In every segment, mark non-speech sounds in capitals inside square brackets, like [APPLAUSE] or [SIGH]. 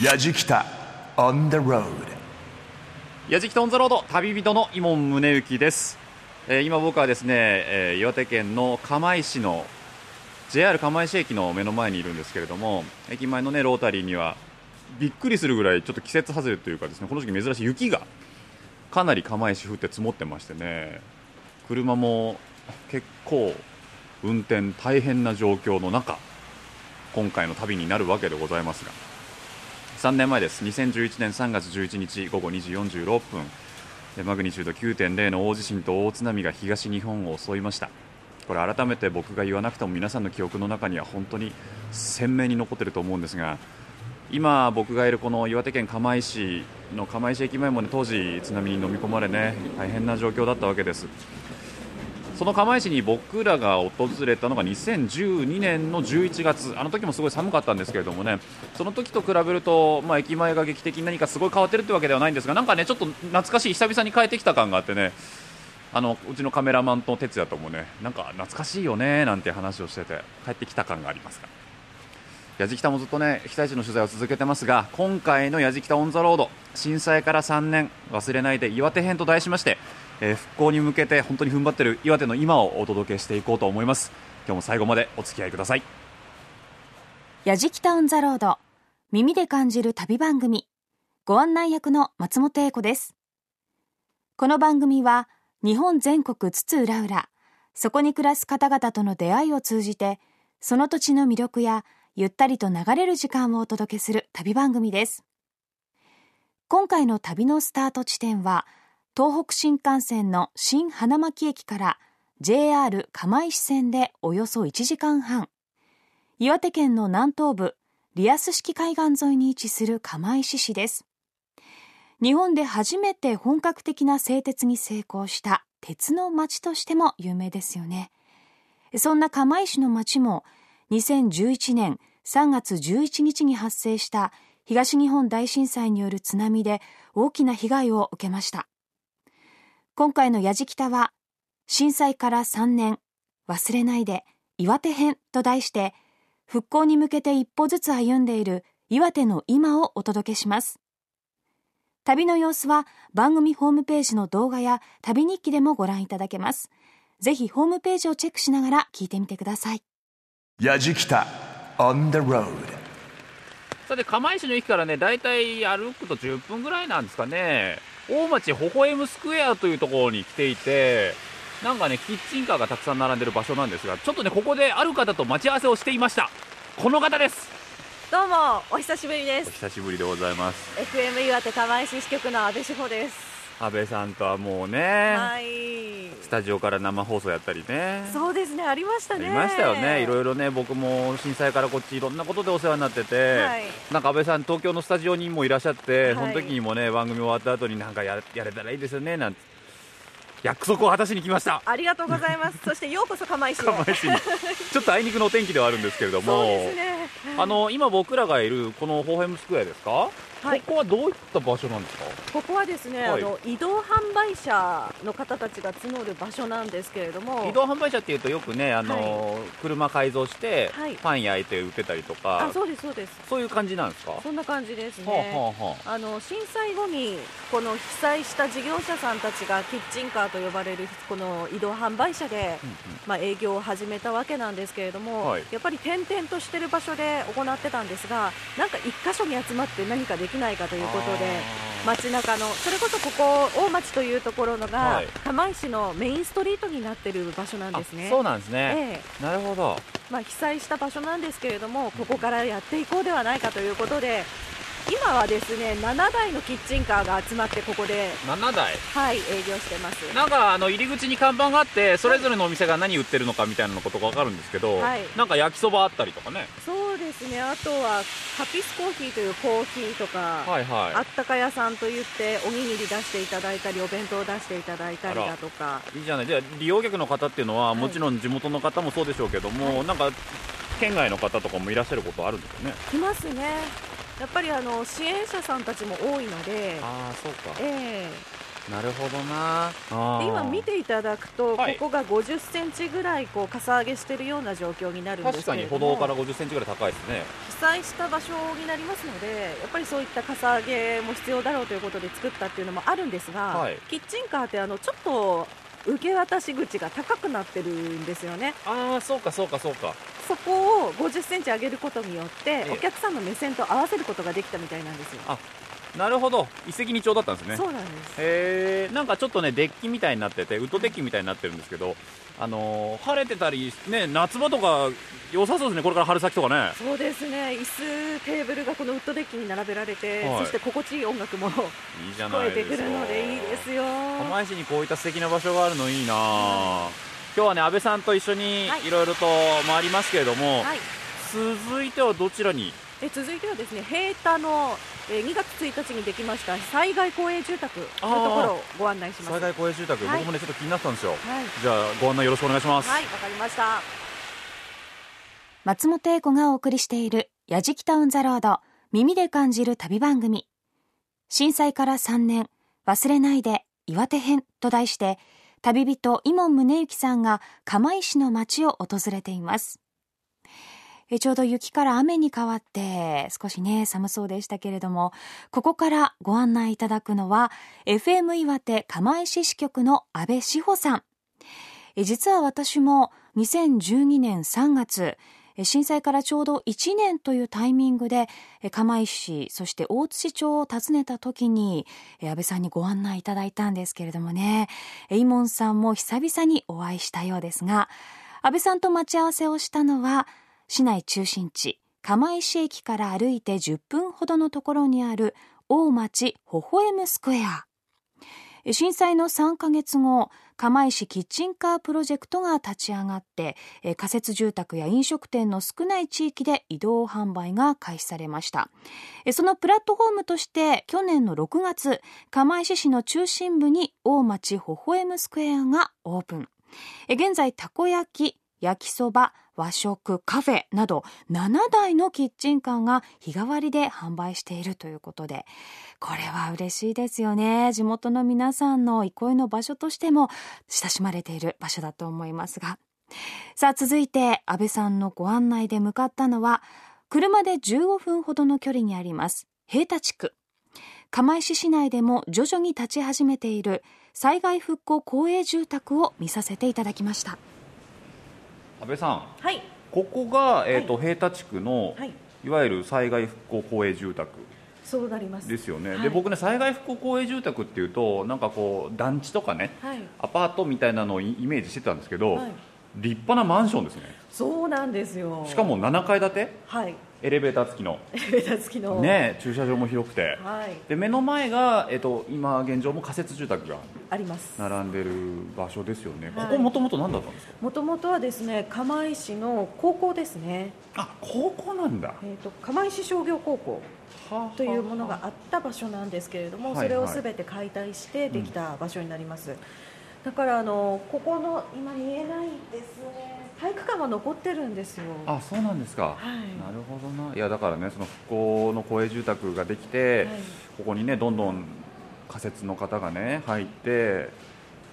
やじきた on the road やじきとオンザロード旅人の伊門宗行です、えー今僕はですね、えー岩手県の釜石の JR 釜石駅の目の前にいるんですけれども駅前のねロータリーにはびっくりするぐらいちょっと季節外れというかですねこの時期珍しい雪がかなり釜石降って積もってましてね車も結構運転大変な状況の中今回の旅になるわけでございますが。3年前です。2011年3月11日午後2時46分。マグニチュード9.0の大地震と大津波が東日本を襲いました。これ改めて僕が言わなくても皆さんの記憶の中には本当に鮮明に残っていると思うんですが今僕がいるこの岩手県釜石の釜石駅前もね当時津波に飲み込まれね大変な状況だったわけです。その釜石に僕らが訪れたのが2012年の11月。あの時もすごい寒かったんですけれどもね。その時と比べると、まあ、駅前が劇的に何かすごい変わってるってわけではないんですがなんかねちょっと懐かしい久々に帰ってきた感があってね。あのうちのカメラマンと哲也ともねなんか懐かしいよねなんて話をしてて帰ってきた感がありますがやじきたもずっとね被災地の取材を続けてますが今回のやじきたオン・ザ・ロード震災から3年忘れないで岩手編と題しまして、えー復興に向けて本当に踏ん張っている岩手の今をお届けしていこうと思います。今日も最後までお付き合いください。やじきたオンザロード耳で感じる旅番組。ご案内役の松本英子です。この番組は日本全国津々浦々そこに暮らす方々との出会いを通じてその土地の魅力やゆったりと流れる時間をお届けする旅番組です。今回の旅のスタート地点は東北新幹線の新花巻駅から JR 釜石線でおよそ1時間半。岩手県の南東部リアス式海岸沿いに位置する釜石市です。日本で初めて本格的な製鉄に成功した鉄の町としても有名ですよね。そんな釜石の町も2011年3月11日に発生した東日本大震災による津波で大きな被害を受けました。今回のやじきたは震災から3年。忘れないで岩手編と題して復興に向けて一歩ずつ歩んでいる岩手の今をお届けします。旅の様子は番組ホームページの動画や旅日記でもご覧いただけます。ぜひホームページをチェックしながら聞いてみてください。やじきた on the road さて釜石の駅からね大体歩くと10分ぐらいなんですかね大町ほほえむスクエアというところに来ていてなんかねキッチンカーがたくさん並んでる場所なんですがちょっとねここである方と待ち合わせをしていました。この方です。どうもお久しぶりです。お久しぶりでございます。FM 岩手釜石支局の阿部志保です安倍さんとはもうね、はい。スタジオから生放送やったりね。そうですねありましたね。ありましたよね。いろいろね僕も震災からこっちいろんなことでお世話になってて、はい。なんか安倍さん東京のスタジオにもいらっしゃって、はい。その時にもね番組終わった後になんかややれたらいいですよねなんて。約束を果たしに来ました。ありがとうございます。[LAUGHS] そしてようこそ釜石へ。釜石に。ちょっとあいにくのお天気ではあるんですけれども。ね。あの今僕らがいるこのホーヘムスクエアですか、はい。ここはどういった場所なんですか？ここはですね、はい。あの移動販売車の方たちが募る場所なんですけれども。移動販売車っていうとよくねあの、車改造して、はい。パン焼いて売ってたりとか。あそうですそうです。そういう感じなんですか、はそんな感じですあね、はあはああ。の震災後にこの被災した事業者さんたちがキッチンカーと呼ばれるこの移動販売車で、うんうん。まあ、営業を始めたわけなんですけれども、はい。やっぱり点々としてる場所で行ってたんですがなんか一箇所に集まって何かできないかということで街中のそれこそここ大町というところのが、はい。釜石のメインストリートになってる場所なんですね。あそうなんですね、ええ。なるほど。まあ、被災した場所なんですけれどもここからやっていこうではないかということで今はですね7台のキッチンカーが集まってここで、7台？はい、営業してます。なんかあの入り口に看板があってそれぞれのお店が何売ってるのかみたいなことが分かるんですけど、はい。なんか焼きそばあったりとかね。そうですね。あとはハピスコーヒーというコーヒーとか、はいはい。あったか屋さんといっておにぎり出していただいたりお弁当を出していただいたりだとか。いいじゃない。じゃあ利用客の方っていうのは、い。もちろん地元の方もそうでしょうけども、なんか県外の方とかもいらっしゃることあるんですよね？来ますねやっぱりあの支援者さんたちも多いのでああそうか。ええ。なるほどな。今見ていただくと、はい。ここが50センチぐらいこうかさ上げしているような状況になるんで確かにすけれども歩道から50センチぐらい高いですね。被災した場所になりますのでやっぱりそういったかさ上げも必要だろうということで作ったっていうのもあるんですが、はい。キッチンカーってあのちょっと受け渡し口が高くなってるんですよね。ああそうかそうかそうか。そこを50センチ上げることによってええ。お客さんの目線と合わせることができたみたいなんですよ、あなるほど。一石二鳥だったんですね。そうなんです。へえんかちょっとねデッキみたいになっててウッドデッキみたいになってるんですけどあのー晴れてたりね夏場とか良さそうですねこれから春先とかね。そうですね。椅子テーブルがこのウッドデッキに並べられて、はい。そして心地いい音楽も聞いいじゃこえてないですか。くるのでいいですよ。釜石にこういった素敵な場所があるのいいな。あ今日はね安倍さんと一緒にはい。いろいろと回りますけれども、はい。続いてはどちらに？え続いてはですね平田の、えー2月1日にできました災害公営住宅のところをご案内します。災害公営住宅、はい。僕もねちょっと気になってたんですよ。はい。じゃあご案内よろしくお願いします、はいわかりました。松本英子がお送りしている「やじきたオン・ザ・ロード耳で感じる旅番組」震災から3年忘れないで岩手編と題して旅人伊門宗行さんが釜石の街を訪れていますえちょうど雪から雨に変わって少しね寒そうでしたけれどもここからご案内いただくのは FM 岩手釜石支局の安倍志保さん。え実は私も2012年3月震災からちょうど1年というタイミングで釜石市そして大槌町を訪ねた時に安倍さんにご案内いただいたんですけれどもね。えイモンさんも久々にお会いしたようですが安倍さんと待ち合わせをしたのは市内中心地釜石駅から歩いて10分ほどのところにある大町微笑むスクエア。震災の3ヶ月後釜石キッチンカープロジェクトが立ち上がって仮設住宅や飲食店の少ない地域で移動販売が開始されました。そのプラットフォームとして去年の6月釜石市の中心部に大町微笑むスクエアがオープン。現在たこ焼き焼きそば和食カフェなど7台のキッチンカーが日替わりで販売しているということでこれは嬉しいですよね。地元の皆さんの憩いの場所としても親しまれている場所だと思いますが。さあ続いて安倍さんのご案内で向かったのは車で15分ほどの距離にあります平田地区。釜石市内でも徐々に立ち始めている災害復興公営住宅を見させていただきました。安倍さんはい。ここが、えーと平田地区の、はい。い、わゆる災害復興公営住宅そうなります。ですよね、はい。で僕ね災害復興公営住宅っていうとなんかこう団地とかねはい。アパートみたいなのをイイメージしてたんですけど、はい。立派なマンションですね。そうなんですよ。しかも7階建て？はいエレベーター付きの。エレベーター付きの。ね駐車場も広くて。はい。で目の前が、えっと今現状も仮設住宅があります。並んでる場所ですよね、はい。ここもともと何だったんですか？もともとはですね釜石の高校ですね、あ高校なんだ。えー、と釜石商業高校はあというものがあった場所なんですけれども、はいそれをすべて解体してできた場所になります、だからあのここの今見えないですね体育館は残ってるんですよ。あそうなんですか、はい。なるほどな。いやだからねその復興の公営住宅ができて、はい。ここにねどんどん仮設の方がね入って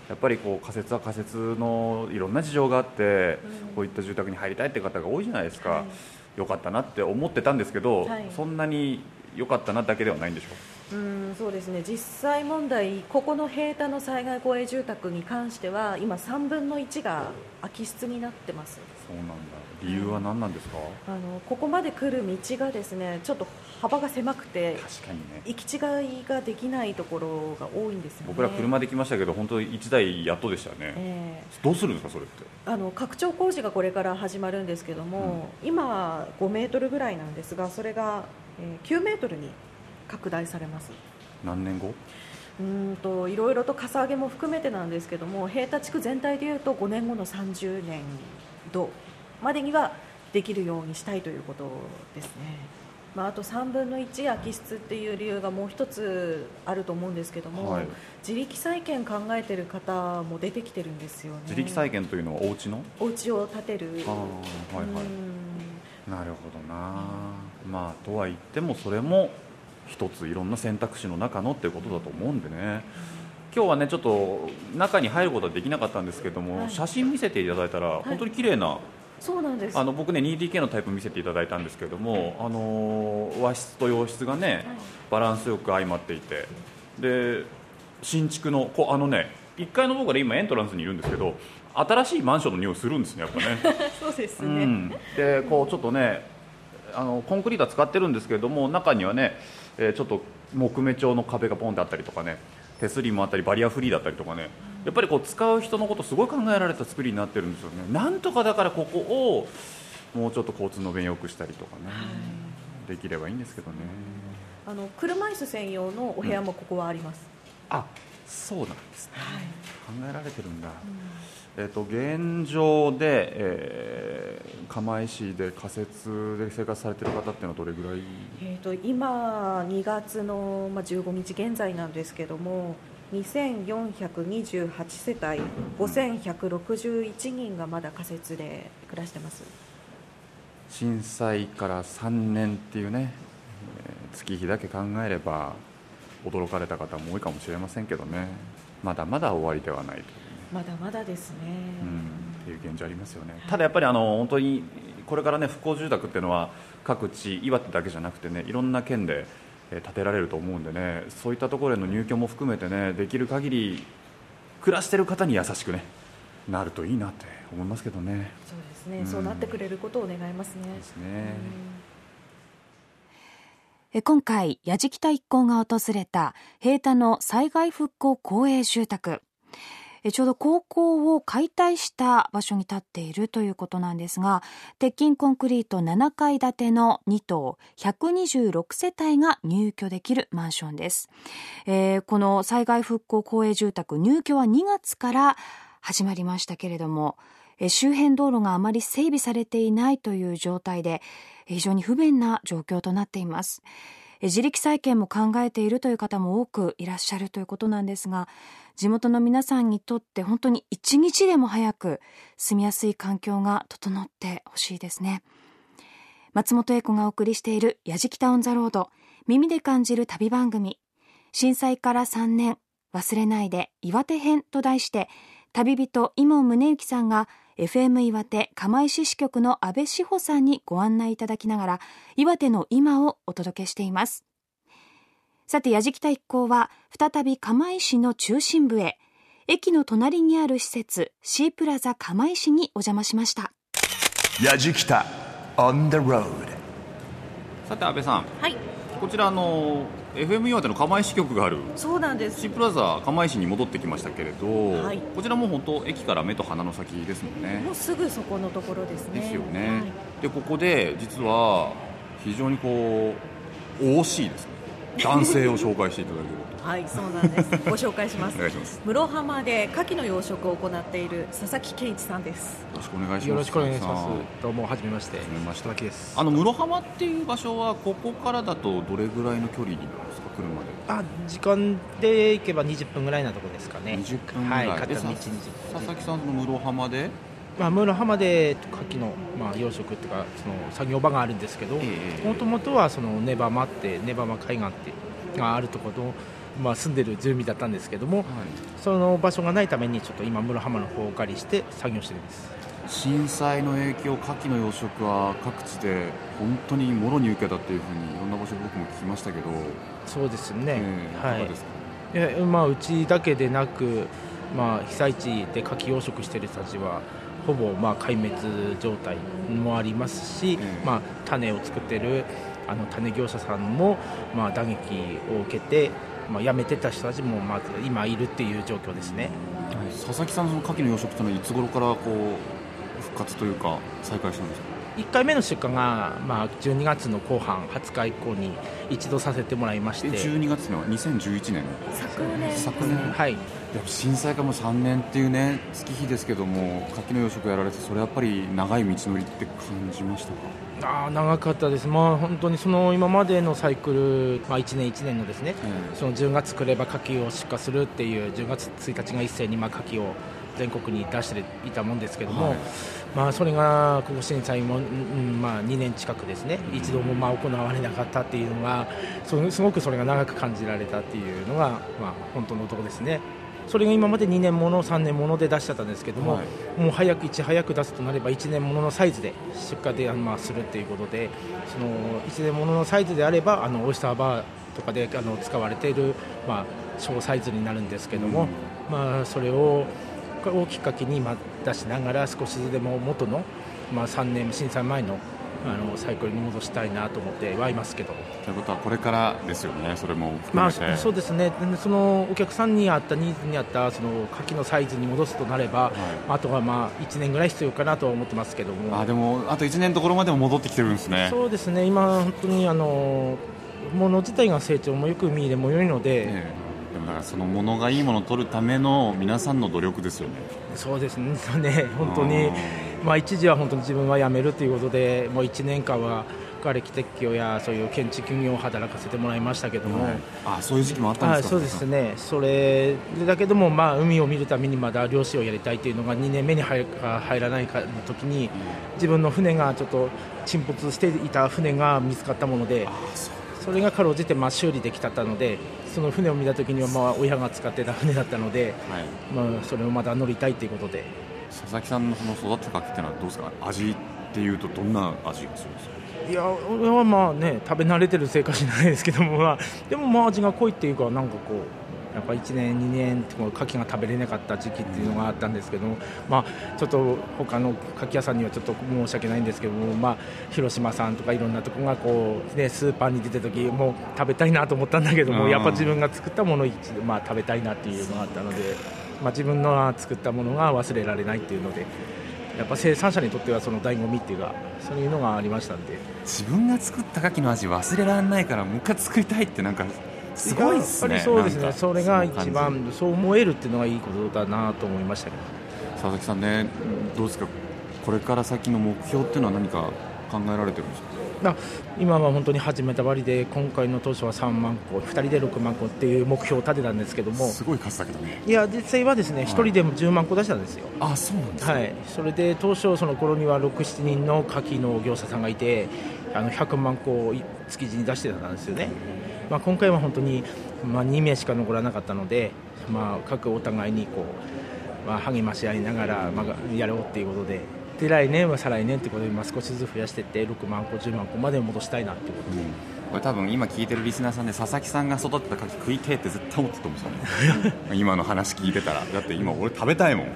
やっぱりこう仮設は仮設のいろんな事情があって、うん。こういった住宅に入りたいって方が多いじゃないですか、はい。よかったなって思ってたんですけど、はい。そんなに良かったなだけではないんでしょうんそうですね。実際問題、ここの平田の災害公営住宅に関しては今、3分の1が空き室になってます。そうなんだ。理由は何なんですか、あのここまで来る道がですねちょっと幅が狭くて確かにね。行き違いができないところが多いんですよね。僕ら車で来ましたけど本当1台やっとでしたよね、えどうするんですかそれって？えあの拡張工事がこれから始まるんですけども、今5メートルぐらいなんですがそれが、えー9メートルに拡大されます。何年後？うーんといろいろとかさ上げも含めてなんですけども平田地区全体でいうと5年後の30年度までにはできるようにしたいということですね、まあ、あと3分の1空き室っていう理由がもう一つあると思うんですけども、はい。自力再建考えてる方も出てきてるんですよね。自力再建というのはお家の？お家を建てる。ああはいはい。うん。なるほどな。まあとは言ってもそれも一ついろんな選択肢の中のっていうことだと思うんでね。今日はねちょっと中に入ることはできなかったんですけども、はい。写真見せていただいたら、本当に綺麗なそうなんです。あの僕ね 2DK のタイプ見せていただいたんですけれども、あのー和室と洋室がね、バランスよく相まっていてで新築のこうあのね1階の僕で今エントランスにいるんですけど新しいマンションの匂いするんですねやっぱね。[LAUGHS] そうですね、うん、でこうちょっとねあのコンクリートは使ってるんですけれども中にはね、えーちょっと木目調の壁がポンってあったりとかね。手すりもあったりバリアフリーだったりとかね。やっぱりこう使う人のことすごい考えられた作りになってるんですよね。なんとかだからここをもうちょっと交通の便良くしたりとかね、できればいいんですけどね。あの車椅子専用のお部屋もここはあります、あそうなんですね。はい。考えられてるんだ、えっと現状で、えー釜石で仮設で生活されてる方っていうのはどれぐらい？えー、と今、2月の、まあ、15日現在なんですけども2428世帯5161人がまだ仮設で暮らしてます。震災から3年っていうね、えー月日だけ考えれば驚かれた方も多いかもしれませんけどね。まだまだ終わりではないとまだまだですね、うん、っていう現状ありますよね。ただやっぱりあの本当にこれからね復興住宅っていうのは各地岩手だけじゃなくてねいろんな県でえー建てられると思うんでねそういったところへの入居も含めてねできる限り暮らしてる方に優しくねなるといいなって思いますけどね。そうですね、うんそうなってくれることを願いますね。ですね、え今回、矢敷田一行が訪れた平田の災害復興公営住宅。ちょうど高校を解体した場所に立っているということなんですが、鉄筋コンクリート7階建ての2棟、126世帯が入居できるマンションです。えーこの災害復興公営住宅入居は2月から始まりましたけれども、周辺道路があまり整備されていないという状態で、非常に不便な状況となっています。自力再建も考えているという方も多くいらっしゃるということなんですが、地元の皆さんにとって本当に一日でも早く住みやすい環境が整ってほしいですね。松本英子がお送りしている「やじきたオン・ザ・ロード」耳で感じる旅番組震災から3年忘れないで岩手編と題して旅人伊門宗行さんが FM 岩手釜石支局の安倍志保さんにご案内いただきながら岩手の今をお届けしています。さて、やじきた一行は、再び釜石の中心部へ、駅の隣にある施設、シープラザ釜石にお邪魔しました。やじきた on the road さて安倍さん。はい、こちらあの FM 岩手の釜石局があるそうなんです。シープラザ釜石に戻ってきましたけれど、はい。こちらも本当駅から目と鼻の先ですもんね。もうすぐそこのところですね。ですよね、はい。でここで実は非常にこう惜しいですね男性を紹介していただけるはい、そうなんです。ご紹介します。お願いします室浜で牡蠣の養殖を行っている佐々木健一さんです。とよろしくお願いしますよろしくお願いします。どうも、はじめまして。はじめましてです。あの室浜っていう場所はここからだとどれぐらいの距離になるんですか？車であ、時間で行けば20分ぐらいなとこですかね。20分ぐらい、はい、片道でさ20佐々木さんの室浜で？まあ、室浜で牡蠣の、まあ、養殖っていうか、その作業場があるんですけど。ええもともとは、そのネバマって、ネバマ海岸って。があるところの、まあ、住んでる住民だったんですけども。その場所がないために、ちょっと今室浜の方をお借りして、作業してるんです。震災の影響、牡蠣の養殖は各地で本当にもろに受けたっていうふうにいろんな場所で僕も聞きましたけど、そうですね。えーはいいやまあ、うちだけでなく、まあ、被災地で牡蠣養殖している人たちはほぼまあ壊滅状態もありますし、ええまあ、種を作っているあの種業者さんもまあ打撃を受けて、まあ、辞めてた人たちもまず今いるっていう状況ですね。佐々木さん、その牡蠣の養殖というのはいつ頃からこう復活というか再開したんですか？1回目の出荷が、まあ、12月の後半20日以降に一度させてもらいましえて12月の2011年昨年昨年。はい震災からもう3年っていうね月日ですけども牡蠣の養殖やられてそれやっぱり長い道のりって感じましたか？あー長かったです、まあ、本当にその今までのサイクル、まあ、1年1年のですね、ええ。その10月くれば牡蠣を出荷するっていう10月1日が一斉にまあ牡蠣を全国に出していたもんですけども、はい。まあ、それがここ震災も、うんうんまあ、2年近くですね一度もまあ行われなかったっていうのがそすごくそれが長く感じられたっていうのが、まあ、本当のところですね。それが今まで2年もの、3年もので出しちゃったんですけども、はい。もう早く、いち早く出すとなれば1年もののサイズで出荷で、まあ、するっていうことで、その1年もののサイズであれば、あのオイスターバーとかであの使われている、まあ、小サイズになるんですけども、まあ、それををきっかけに、まあ、出しながら、少しずつでも元の、まあ、3年、震災前のあのサイクルに戻したいなと思ってはいますけど。ということはこれからですよね。それも含まあ、そうですね、でそのお客さんに合ったニーズに合ったその牡蠣のサイズに戻すとなれば、あとはまあ1年ぐらい必要かなとは思ってますけども、あでもあと1年のところまでも戻ってきてるんですね。そうですね、今、本当にあのもの自体が成長もよく見入れも良いので、ええ。でもだからそのものがいいものを取るための皆さんの努力ですよね。そうですね、本当に、まあ、一時は本当に自分は辞めるということで、もう1年間は瓦礫撤去やそういう建築業を働かせてもらいましたけども。あそういう時期もあったんですか？はい、そうですね、それだけども、まあ、海を見るためにまだ漁師をやりたいというのが2年目に入入らないかの時に、自分の船がちょっと沈没していた船が見つかったもので、それがかろうじてまあ修理できたったので、その船を見た時にはまあ親が使ってた船だったので、はい。まあ、それをまだ乗りたいということで。佐々木さんのその育った牡蠣っていうのはどうですか？味っていうとどんな味がするんですか？いや俺はまあね食べ慣れてるせいかしないですけども、まあ、でもまあ味が濃いっていうかなんかこうやっぱ1年2年こう牡蠣が食べれなかった時期っていうのがあったんですけども、まあ、ちょっと他の牡蠣屋さんにはちょっと申し訳ないんですけども、まあ、広島さんとかいろんなとこがこう、ね、スーパーに出た時もう食べたいなと思ったんだけども、うん。やっぱ自分が作ったものを一度、まあ、食べたいなっていうのがあったので、まあ、自分の作ったものが忘れられないっていうので。やっぱ生産者にとってはその醍醐味っていうかそういうのがありましたんで。自分が作った牡蠣の味忘れられないからもう一回作りたいってなんかすごいっすね。やっぱりそうですね。それが一番そう思えるっていうのがいいことだなと思いましたけど。佐々木さんねどうですか？これから先の目標っていうのは何か考えられてるんですか？まあ今は本当に始めたばりで今回の当初は3万個2人で6万個っていう目標を立てたんですけども。すごい数だけどね。いや実際はですね1人でも10万個出したんですよ。あそうなんですね。はい、それで当初、その頃には6、7人の牡蠣の業者さんがいて、あの100万個を築地に出してたんですよね、まあ、今回は本当に、まあ、2名しか残らなかったので、まあ、各お互いにこう、まあ、励まし合いながら、まあ、やろうっていうことで、で来年は再来年ってことで、まあ、少しずつ増やしていって、6万個、10万個まで戻したいなっていうこと。で。これ多分今聞いてるリスナーさんで佐々木さんが育てた牡蠣食いてえって絶対思ってたと思うんですよね。[LAUGHS] 今の話聞いてたら。だって今俺食べたいもん。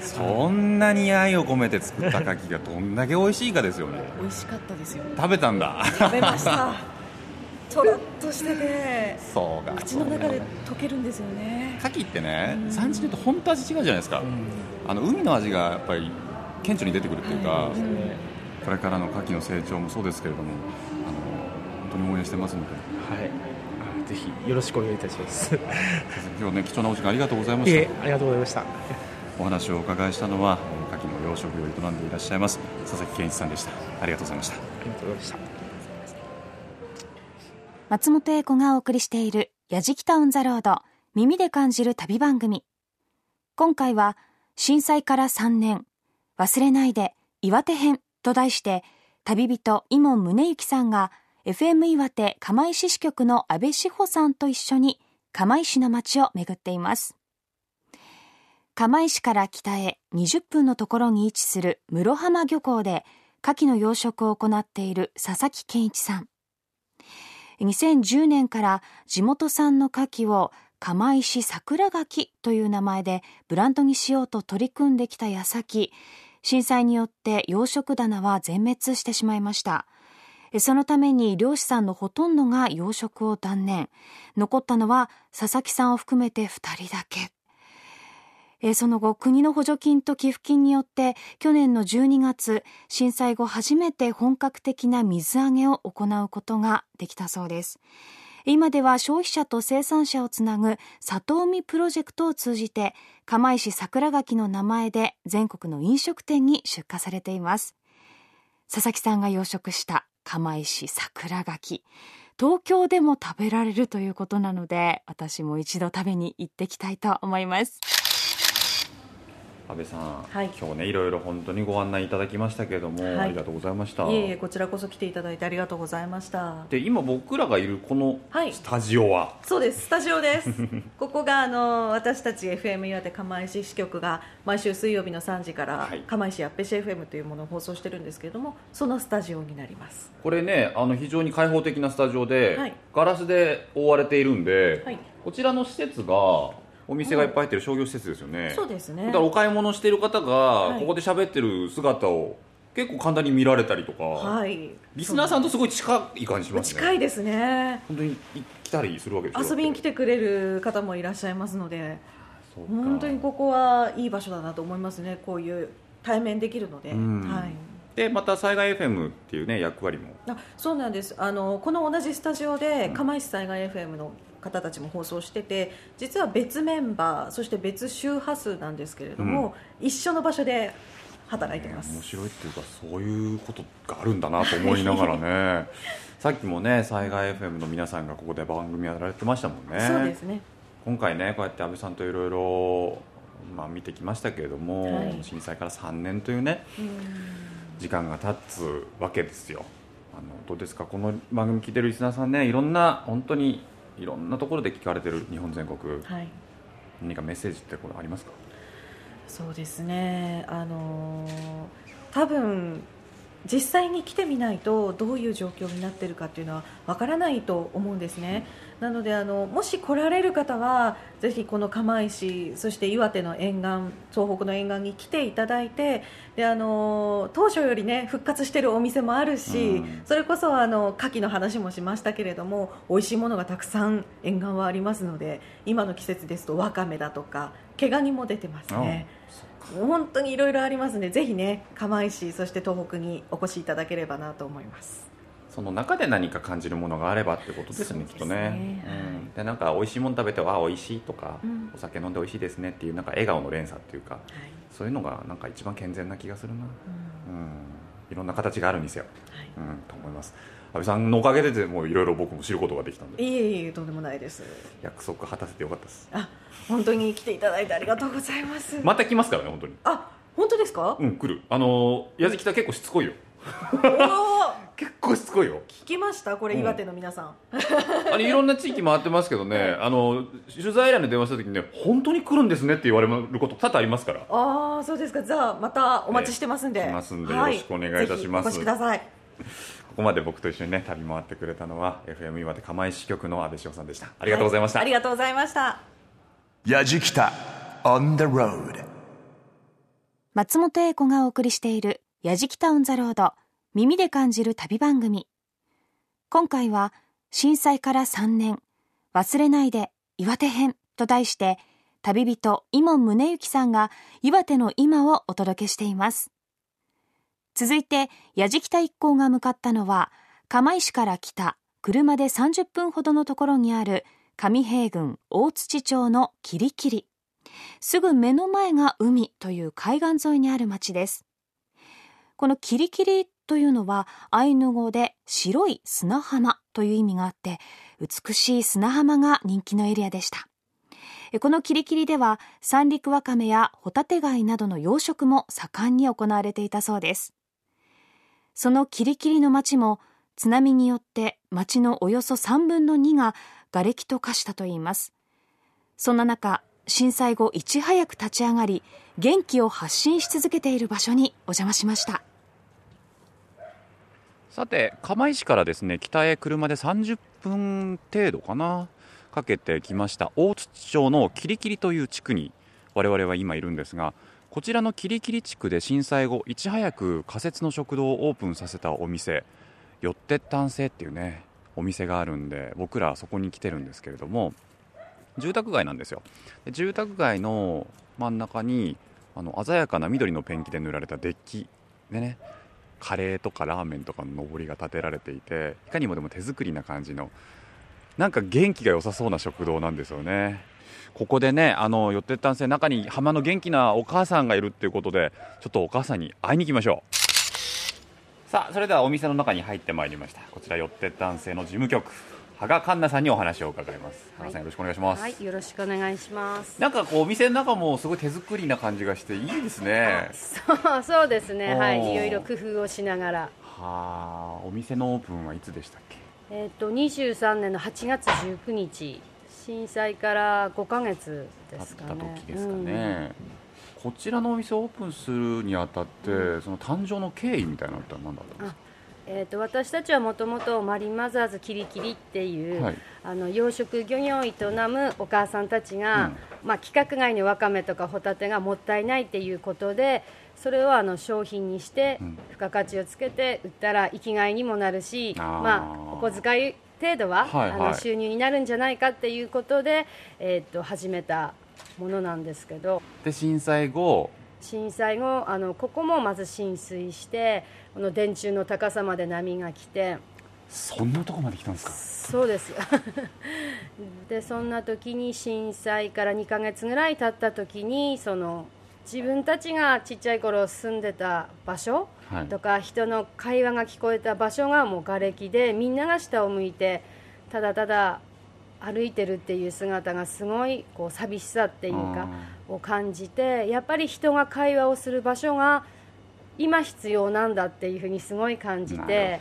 そんなに愛を込めて作った牡蠣がどんだけ美味しいかですよね。美味しかったですよ。食べたんだ。食べました。[LAUGHS] とろっとしてて。そうか。口の中で溶けるんですよね。牡蠣ってね産地によって本当味違うじゃないですか、あの海の味がやっぱり顕著に出てくるっていうか、これからの牡蠣の成長もそうですけれどもあの本当に応援してますので。はい。あぜひよろしくお願いいたします。い [LAUGHS] 今日ね貴重なお時間ありがとうございました。え、ありがとうございました。お話をお伺いしたのはえー牡蠣の養殖を営んでいらっしゃいます佐々木健一さんでした。ありがとうございました。ありがとうございました。松本英子がお送りしている「やじきた on the road 耳で感じる旅番組」今回は「震災から3年忘れないで岩手編」と題して旅人井門宗之さんが FM 岩手釜石支局の安倍志保さんと一緒に釜石の街を巡っています。釜石から北へ20分のところに位置する室浜漁港で牡蠣の養殖を行っている佐々木健一さん。2010年から地元産の牡蠣を釜石桜柿という名前でブランドにしようと取り組んできた矢先震災によって養殖棚は全滅してしまいました。そのために漁師さんのほとんどが養殖を断念。残ったのは佐々木さんを含めて2人だけ。その後国の補助金と寄付金によって去年の12月震災後初めて本格的な水揚げを行うことができたそうです。今では消費者と生産者をつなぐ里海プロジェクトを通じて釜石桜柿の名前で全国の飲食店に出荷されています。佐々木さんが養殖した釜石桜柿東京でも食べられるということなので私も一度食べに行ってきたいと思います。安倍さん、はい。今日ねいろいろ本当にご案内いただきましたけれども、はい。ありがとうございました。いえいえこちらこそ来ていただいてありがとうございました。で今僕らがいるこのはい。スタジオは、そうですスタジオです。[LAUGHS] ここがあの私たち FM 岩手釜石支局が毎週水曜日の3時からはい。釜石やっぺし FM というものを放送してるんですけれどもそのスタジオになります。これねあの非常に開放的なスタジオで、はい。ガラスで覆われているんで、はい。こちらの施設がお店がいっぱい入ってる商業施設ですよね、そうですね。だからお買い物している方がはい。ここで喋ってる姿を結構簡単に見られたりとか、はい。リスナーさんとすごい近い感じしますね。近いですね。本当に来たりするわけでしょ。遊びに来てくれる方もいらっしゃいますので本当にここはいい場所だなと思いますね。こういう対面できるので、うん。はい。でまた災害 FM っていうね役割も。あそうなんです。あのこの同じスタジオで釜石災害 FM の方たちも放送してて実は別メンバーそして別周波数なんですけれども、一緒の場所で働いてます、面白いっていうかそういうことがあるんだなと思いながらね。[LAUGHS] さっきもね災害 FM の皆さんがここで番組やられてましたもんね。そうですね。今回ねこうやって安倍さんといろいろまあ見てきましたけれども、はい。震災から3年というねうん。時間が経つわけですよ。あのどうですか？この番組聞いてるリスナーさんねいろんな本当にいろんなところで聞かれてる日本全国。はい。何かメッセージってこれありますか？そうですね。あのー多分実際に来てみないとどういう状況になっているかっていうのはわからないと思うんですね、なのであのもし来られる方はぜひこの釜石そして岩手の沿岸東北の沿岸に来ていただいてであの当初よりね復活しているお店もあるし、うん。それこそあの牡蠣の話もしましたけれども美味しいものがたくさん沿岸はありますので今の季節ですとわかめだとか毛ガニも出てますね。もう本当にいろいろありますのでぜひね釜石そして東北にお越しいただければなと思います。その中で何か感じるものがあればってことですよね。きっとね。そうですねうん。でなんか美味しいもの食べてあ美味しいとか、うん。お酒飲んで美味しいですねっていうなんか笑顔の連鎖っていうかはい、そういうのがなんか一番健全な気がするな。うん。うん。いろんな形があるんですよ、はい。うん、と思います安倍さんのおかげででもいろいろ僕も知ることができたんで。いえいえとんでもないです。約束果たせてよかったです。あ本当に来ていただいてありがとうございます、また来ますからね本当に。あ本当ですか、うん来る。あのー矢敷北結構しつこいよ。[LAUGHS] 結構しつこいよ。聞きました？これうん。岩手の皆さん、あれいろんな地域回ってますけどねあの取材依頼に電話した時にね本当に来るんですねって言われること多々ありますから。ああそうですか。じゃあまたお待ちしてますんで、ええ来ますんではよろしくお願いいたします。ぜひお越しくださいここまで僕と一緒にね旅回ってくれたのは FM 岩手釜石局の安倍翔さんでした。ありがとうございました、はありがとうございました。やじきた on the road. 松本英子がお送りしている「やじきた on the road 耳で感じる旅番組」今回は「震災から3年忘れないで岩手編」と題して旅人井門宗之さんが岩手の今をお届けしています続いてやじきた一行が向かったのは釜石から北車で30分ほどのところにある上平郡大槌町のキリキリすぐ目の前が海という海岸沿いにある町です。このキリキリというのはアイヌ語で白い砂浜という意味があって美しい砂浜が人気のエリアでした。このキリキリでは三陸わかめやホタテ貝などの養殖も盛んに行われていたそうです。そのキリキリの町も津波によって町のおよそ3分の2が瓦礫と化したといいます。そんな中、震災後いち早く立ち上がり元気を発信し続けている場所にお邪魔しましたさて釜石からですね北へ車で30分程度かなかけてきました大槌町のキリキリという地区に我々は今いるんですがこちらのキリキリ地区で震災後いち早く仮設の食堂をオープンさせたお店。よってったんせっていうねお店があるんで僕らはそこに来てるんですけれども住宅街なんですよ。で住宅街の真ん中にあの鮮やかな緑のペンキで塗られたデッキでねカレーとかラーメンとかの上りが建てられていていかにもでも手作りな感じのなんか元気が良さそうな食堂なんですよね。ここでねあの寄ってったんせ中に浜の元気なお母さんがいるっていうことでちょっとお母さんに会いに行きましょう。さあそれではお店の中に入ってまいりました。こちら寄ってったんせの事務局。羽賀環奈さんにお話を伺います。羽賀さんよろしくお願いします、はい、よろしくお願いします。なんかこうお店の中もすごい手作りな感じがしていいですね。そう、そうですね。はい、いろいろ工夫をしながら。はあお店のオープンはいつでしたっけ？えっ、と、23年の8月19日。震災から5ヶ月ですかたね。時ですかうんね、こちらのお店をオープンするにあたって、その誕生の経緯みたいなのって何だったんですか？えー、と私たちはもともとマリンマザーズキリキリっていう、はい。あの養殖漁業を営むお母さんたちが、まあ、規格外のわかめとかホタテがもったいないっていうことでそれをあの商品にしてうん。付加価値をつけて売ったら生きがいにもなるし、あー。まあ、お小遣い程度は、はいはい。あの収入になるんじゃないかっていうことで、えー、と始めたものなんですけど。で震災後震災後あのここもまず浸水してこの電柱の高さまで波が来て。そんなとこまで来たんですか？そうです [LAUGHS] でそんな時に震災から2ヶ月ぐらい経った時にその自分たちがちっちゃい頃住んでた場所はい。とか人の会話が聞こえた場所がもう瓦礫でみんなが下を向いてただただ歩いてるっていう姿がすごいこう寂しさっていうかを感じてやっぱり人が会話をする場所が今必要なんだっていうふうにすごい感じて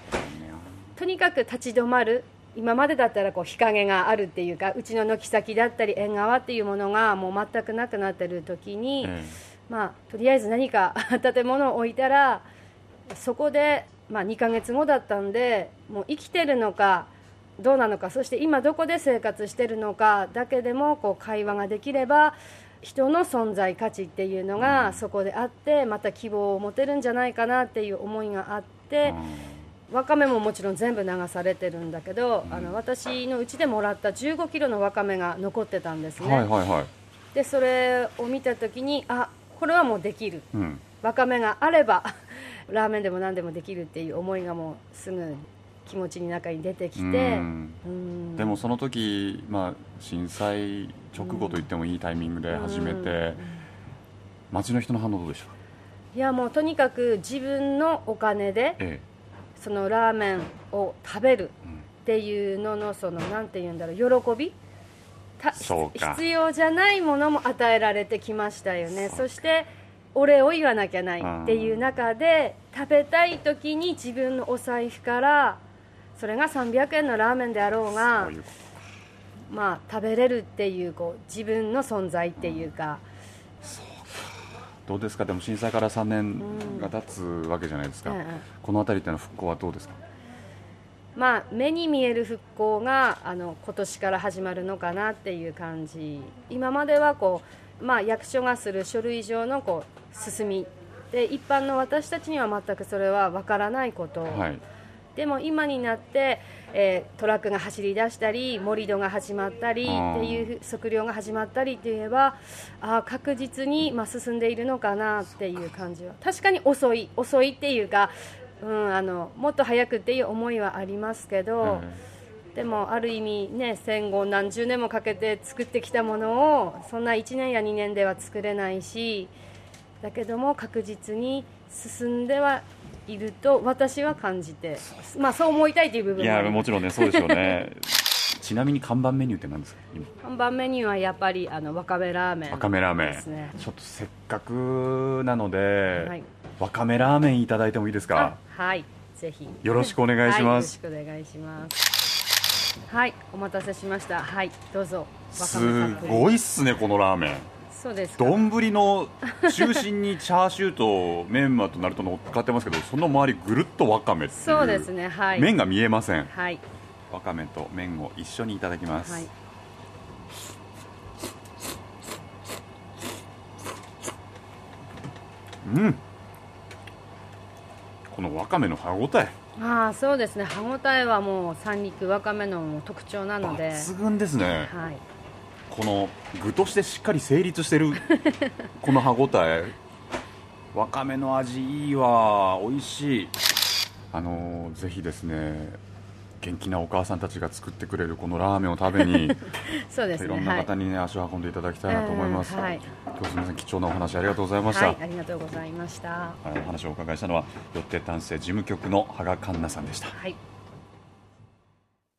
とにかく立ち止まる今までだったらこう日陰があるっていうかうちの軒先だったり縁側っていうものがもう全くなくなってる時に、えまあ、とりあえず何か [LAUGHS] 建物を置いたらそこで、まあ、2ヶ月後だったんでもう生きてるのかどうなのかそして今どこで生活してるのかだけでもこう会話ができれば人の存在価値っていうのがそこであってまた希望を持てるんじゃないかなっていう思いがあって。わかめももちろん全部流されてるんだけど、あの私のうちでもらった15キロのわかめが残ってたんですうんね、はいはいはい。でそれを見た時にあこれはもうできる。うん。わかめがあれば [LAUGHS] ラーメンでも何でもできるっていう思いがもうすぐ気持ちに中に出てきて。でもその時、まあ、震災直後と言ってもいいタイミングで始めて、街の人の反応どうでした？か、いやもうとにかく自分のお金でえ。そのラーメンを食べるっていうののそのなんて言うんだろう喜び必要じゃないものも与えられてきましたよね。そしてお礼を言わなきゃないっていう中で食べたい時に自分のお財布からそれが300円のラーメンであろうがまあ食べれるっていうこう自分の存在っていうか、とどうですか？でも震災から3年が経つわけじゃないですか、うん。うんこの辺りってのは復興はどうですか？まあ、目に見える復興があの今年から始まるのかなっていう感じ。今まではこう、まあ、役所がする書類上のこう進み。で一般の私たちには全くそれは分からないこと、はい。でも今になって、えートラックが走り出したり盛り土が始まったりっていう測量が始まったりって言えばあー確実に、まあ、進んでいるのかなっていう感じは。確かに遅い遅いっていうか、うん、あのもっと早くっていう思いはありますけど、でもある意味ね戦後何十年もかけて作ってきたものをそんな1年や2年では作れないしだけども確実に進んではいると私は感じてまあそう思いたいという部分いやもちろんねそうですよね。[LAUGHS] ちなみに看板メニューって何ですか？今。看板メニューはやっぱりあのわかめラーメンわかめラーメン、ですねちょっとせっかくなので、はいわかめラーメンいただいてもいいですか？あはい。ぜひ。よろしくお願いします。はい、よろしくお願いします。はいお待たせしました。はいどうぞ。すごいっすねこのラーメン。そうですか。丼の中心にチャーシューとメンマとナルト乗っかってますけどその周りぐるっとわかめっていうそうですねはい。麺が見えません。はい。わかめと麺を一緒にいただきます、はい。うんこのわかめの歯ごたえ。ああそうですね。歯ごたえはもう三陸わかめの特徴なので。抜群ですね。はい。この具としてしっかり成立してる。[LAUGHS] この歯ごたえ。わかめの味いいわ美味しい。あのーぜひですね元気なお母さんたちが作ってくれるこのラーメンを食べに [LAUGHS] そうですねい。ろんなはい方にね、足を運んでいただきたいなと思います、うんはい。今日すみません貴重なお話ありがとうございました、はいありがとうございました。はいお話をお伺いしたのはよって男性事務局の羽賀環奈さんでした。はい。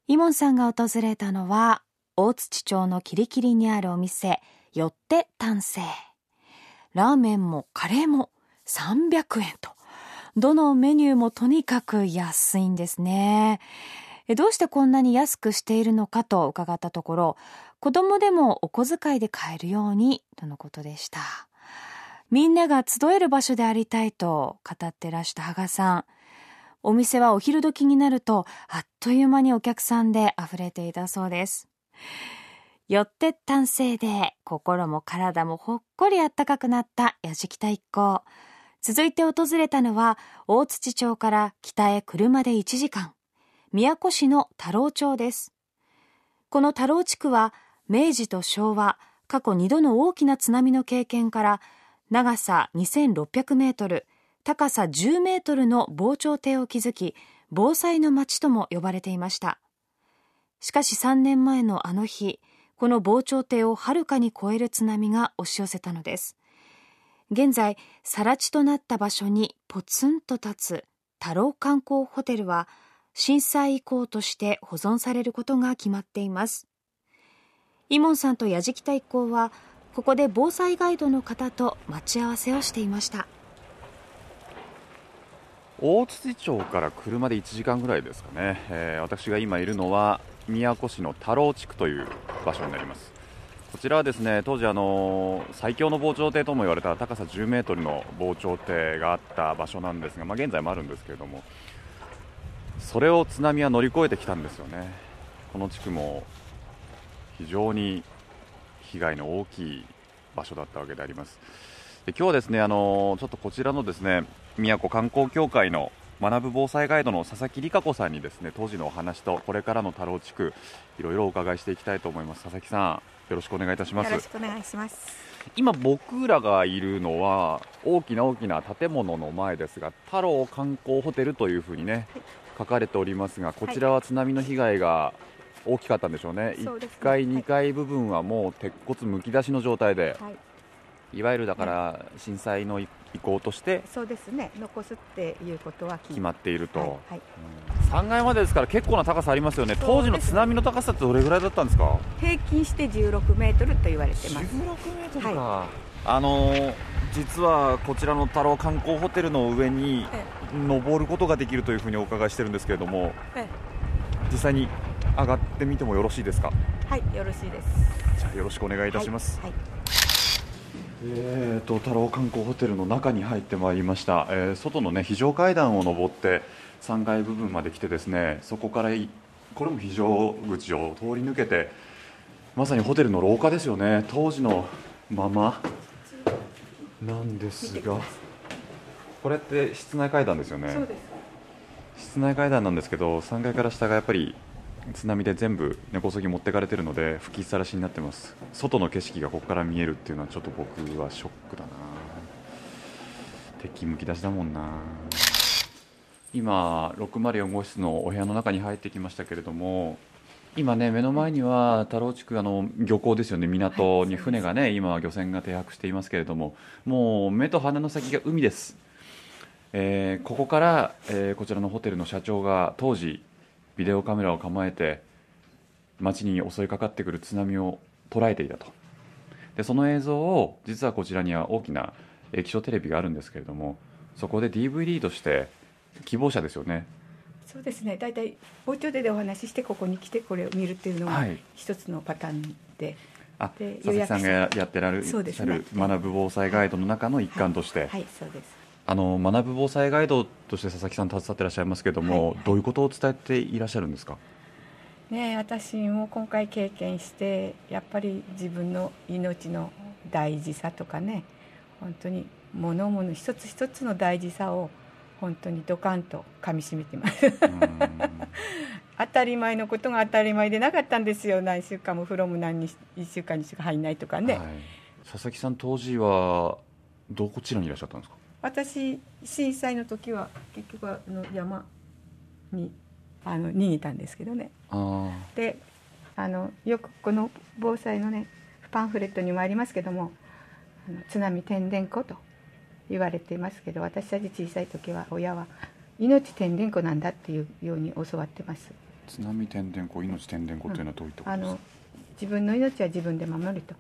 イモンさんが訪れたのは大槌町のキリキリにあるお店よって丹精。ラーメンもカレーも300円と。どのメニューもとにかく安いんですねどうしてこんなに安くしているのかと伺ったところ子供でもお小遣いで買えるようにとのことでした。みんなが集える場所でありたいと語ってらした羽賀さん。お店はお昼時になるとあっという間にお客さんで溢れていたそうです。よって丹精で心も体もほっこりあったかくなったやじきた一行。続いて訪れたのは大槌町から北へ車で1時間。宮古市の太郎町です。この太郎地区は明治と昭和過去2度の大きな津波の経験から長さ2600メートル高さ10メートルの防潮堤を築き防災の町とも呼ばれていました。しかし3年前のあの日この防潮堤をはるかに超える津波が押し寄せたのです。現在更地となった場所にポツンと立つ太郎観光ホテルは震災遺構として保存されることが決まっています。イモンさんと矢敷太一行はここで防災ガイドの方と待ち合わせをしていました。大槌町から車で1時間ぐらいですかね、えー、私が今いるのは宮古市の太郎地区という場所になります。こちらはですね当時あの最強の防潮堤とも言われた高さ10メートルの防潮堤があった場所なんですが、まあ、現在もあるんですけれどもそれを津波は乗り越えてきたんですよね。この地区も非常に被害の大きい場所だったわけであります。で今日はですねあのちょっとこちらのですね宮古観光協会の学ぶ防災ガイドの佐々木理香子さんにですね当時のお話とこれからの太郎地区いろいろお伺いしていきたいと思います。佐々木さんよろしくお願いいたします。よろしくお願いします。今僕らがいるのは大きな大きな建物の前ですが太郎観光ホテルというふうにね、はい、書かれておりますがこちらは津波の被害が大きかったんでしょうね、はい、1階、2階部分はもう鉄骨むき出しの状態で、はい、いわゆるだから震災の意向としてそうですね。残すっていうことは決まっていると、はいはい。うん、3階までですから結構な高さありますよね。当時の津波の高さってどれぐらいだったんですか？平均して16メートルと言われてます。16メートルか、はい、あの実はこちらの太郎観光ホテルの上に登ることができるというふうにお伺いしてるんですけれども、実際に上がってみてもよろしいですか？はいよろしいです。じゃあよろしくお願いいたします、はいえーと、太郎観光ホテルの中に入ってまいりました、えー、外の、ね、非常階段を上って3階部分まで来てですねそこからこれも非常口を通り抜けてまさにホテルの廊下ですよね。当時のままなんですがこれって室内階段ですよね？室内階段なんですけど3階から下がやっぱり津波で全部根こそぎ持ってかれてるので吹きさらしになってます。外の景色がここから見えるっていうのはちょっと僕はショックだな。敵むき出しだもんな。今604号室のお部屋の中に入ってきましたけれども今ね目の前には太郎地区あの漁港ですよね。港に船がね今は漁船が停泊していますけれどももう目と鼻の先が海です、えー、ここから、えー、こちらのホテルの社長が当時ビデオカメラを構えて街に襲いかかってくる津波を捉えていたと。でその映像を実はこちらには大きな液晶テレビがあるんですけれどもそこで DVD として希望者ですよねそうですね。大体包丁ででお話ししてここに来てこれを見るっていうのが一つのパターンで、はい、で佐々木さんがやってられる、ね、学ぶ防災ガイドの中の一環として、はい、はい、そうです。あの学ぶ防災ガイドとして佐々木さん携わっていらっしゃいますけれども、はい、どういうことを伝えていらっしゃるんですか？ね私も今回経験してやっぱり自分の命の大事さとかね本当に物々一つ一つの大事さを本当にドカンとかみしめてます。当たり前のことが当たり前でなかったんですよ。何週間も風呂も何に1週間にしか入んないとかね、はい、佐々木さん当時はどちらにいらっしゃったんですか？私震災の時は結局あの山にあの逃げたんですけどね。であのよくこの防災のねパンフレットにもありますけどもあの津波天然湖と言われていますけど私たち小さい時は親は命天然湖なんだっていうように教わってます。津波てんでんこ命てんでんこというのはどういったことですか？あの、自分の命は自分で守ると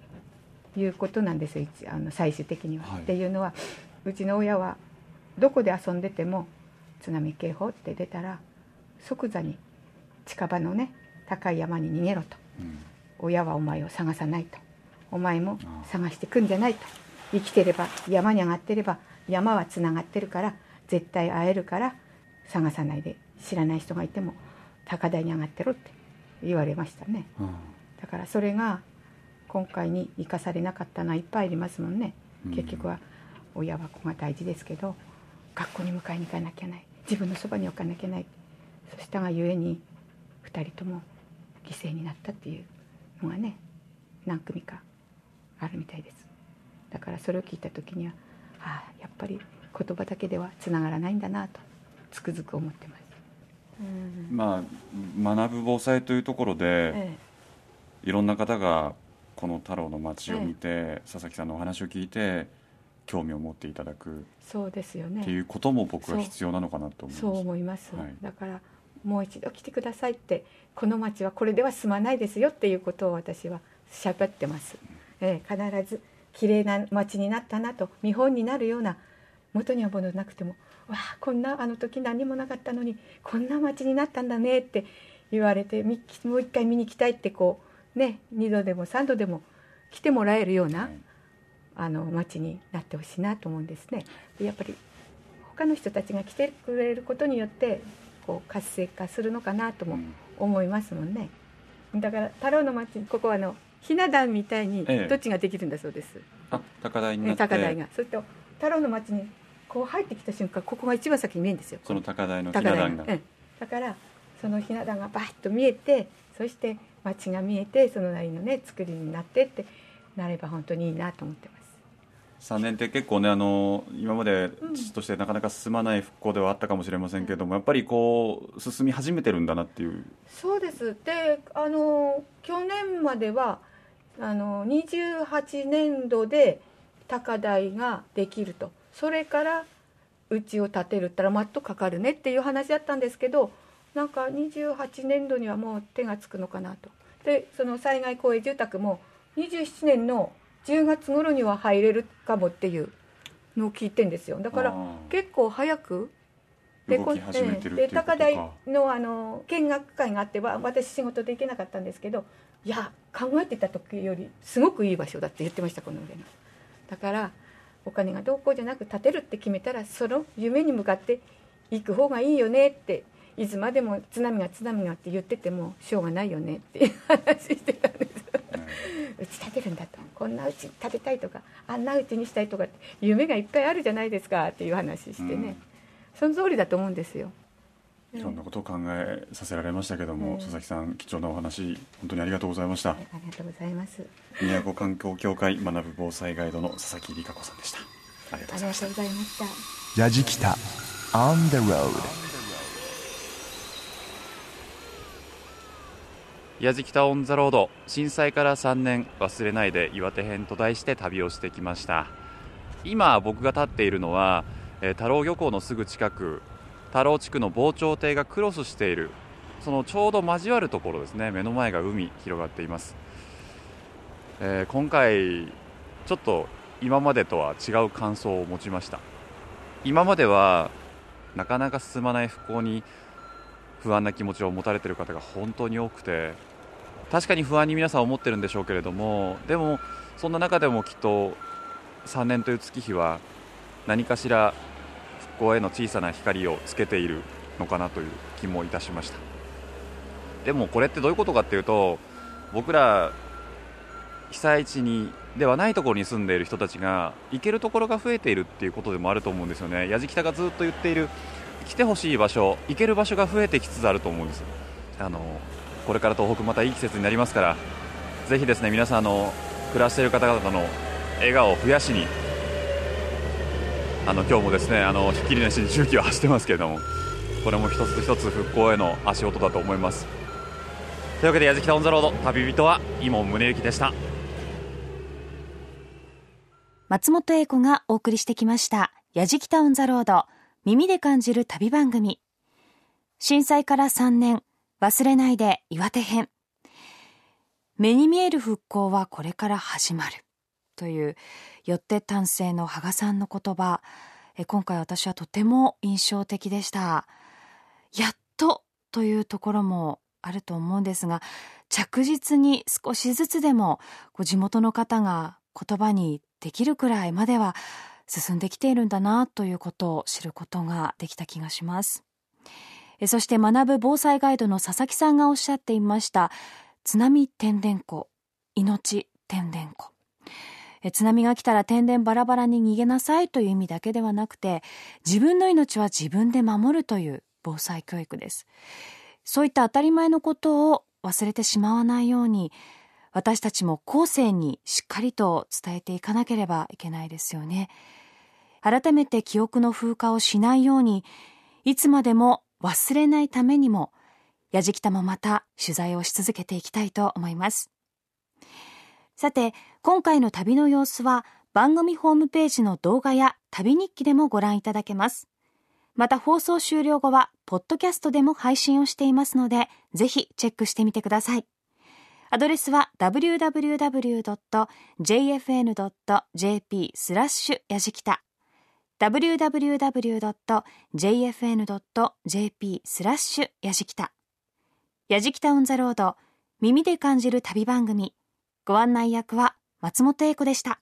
いうことなんですよ一あの最終的には、はい。っていうのはうちの親はどこで遊んでても津波警報って出たら即座に近場のね高い山に逃げろと。うん。親はお前を探さないと。お前も探してくんじゃないと生きてれば山に上がってれば山はつながってるから絶対会えるから探さないで知らない人がいても高台に上がってろって言われましたね。うん。だからそれが今回に生かされなかったのはいっぱいありますもんね。うん。結局は親は子が大事ですけど学校に迎えに行かなきゃない。自分のそばに置かなきゃない。そしたがゆえに2人とも犠牲になったっていうのがね何組かあるみたいですだからそれを聞いた時にはああやっぱり言葉だけではつながらないんだなとつくづく思ってます、まあ学ぶ防災というところで、えいろんな方がこの太郎の町を見て、佐々木さんのお話を聞いて興味を持っていただくえそうですよね。っていうことも僕は必要なのかなと思います。そう思います、はい。だからもう一度来てくださいってこの町はこれでは済まないですよっていうことを私は喋ってます、ええ必ず綺麗な町になったなと見本になるような元には戻らなくてもわあこんなあの時何もなかったのにこんな町になったんだねって言われてみもう一回見に来たいってこうね2度でも3度でも来てもらえるような、はいあの町になってほしいなと思うんですね。でやっぱり他の人たちが来てくれることによってこう活性化するのかなともうん思いますもんね。だから太郎の町ここはあのひな壇みたいにええ。土地ができるんだそうです。あ高台に高台が。それと太郎の町にこう入ってきた瞬間ここが一番先に見えるんですよ。その高台のひな壇が、ええ。だからそのひな壇がバッと見えてそして町が見えてそのなりのね作りになってってなれば本当にいいなと思ってます。3年って結構ねあの今まで父としてなかなか進まない復興ではあったかもしれませんけどもやっぱりこう進み始めてるんだなっていう。そうです。であの去年まではあの28年度で高台ができると。それからうちを建てるったらマットかかるねっていう話だったんですけどなんか28年度にはもう手がつくのかなと。でその災害公営住宅も27年の10月頃には入れるかもっていうのを聞いてんですよ。だから結構早く動き始めてるっていうでことか。高台のあの見学会があっては私仕事で行けなかったんですけどいや考えてた時よりすごくいい場所だって言ってましたこの上がだからお金がどうこうじゃなく建てるって決めたらその夢に向かって行く方がいいよねっていつまでも津波が津波がって言っててもしょうがないよねっていう話してたんですうち建てるんだと。こんなうち建てたいとかあんなうちにしたいとかって夢がいっぱいあるじゃないですかっていう話してね、うんその通りだと思うんですよ。いろんなことを考えさせられましたけども、うん佐々木さん貴重なお話本当にありがとうございましたありがとうございます。宮古観光協会学ぶ防災ガイドの佐々木理香子さんでしたありがとうございましたありがとうございました。やじきた on the road やじきた on the road 震災から3年忘れないで岩手編と題して旅をしてきました今僕が立っているのは、え太郎漁港のすぐ近く太郎地区の防潮堤がクロスしている。そのちょうど交わるところですね。目の前が海広がっています、えー今回ちょっと今までとは違う感想を持ちました。今まではなかなか進まない復興に不安な気持ちを持たれている方が本当に多くて確かに不安に皆さん思ってるんでしょうけれどもでもそんな中でもきっと3年という月日は何かしら復興への小さな光をつけているのかなという気もいたしました。でもこれってどういうことかっていうと僕ら被災地にではないところに住んでいる人たちが行けるところが増えているっていうことでもあると思うんですよね。矢敷北がずっと言っている来てほしい場所行ける場所が増えてきつつあると思うんです。あのこれから東北またいい季節になりますからぜひですね皆さんあの暮らしている方々の笑顔を増やしにあの今日もですねあのひっきりなしに重機を走ってますけれどもこれも一つ一つ復興への足音だと思います。というわけで矢敷北オンザロード旅人は伊門宗行でした。松本英子がお送りしてきました「やじきた on the road」耳で感じる旅番組。震災から3年忘れないで岩手編。目に見える復興はこれから始まる。というよって丹精の羽賀さんの言葉。今回私はとても印象的でした。やっとというところもあると思うんですが着実に少しずつでも地元の方が言葉にできるくらいまでは進んできているんだなということを知ることができた気がします。そして学ぶ防災ガイドの佐々木さんがおっしゃっていました。津波天然湖命天然湖。え津波が来たら天然バラバラに逃げなさいという意味だけではなくて自分の命は自分で守るという防災教育です。そういった当たり前のことを忘れてしまわないように私たちも後世にしっかりと伝えていかなければいけないですよね。改めて記憶の風化をしないようにいつまでも忘れないためにもやじきたもまた取材をし続けていきたいと思います。さて今回の旅の様子は番組ホームページの動画や旅日記でもご覧いただけます。また放送終了後はポッドキャストでも配信をしていますのでぜひチェックしてみてください。アドレスは www.jfn.jp スラッシュやじきた。www.jfn.jp スラッシュやじきた。やじきたオンザロード耳で感じる旅番組。ご案内役は松本英子でした。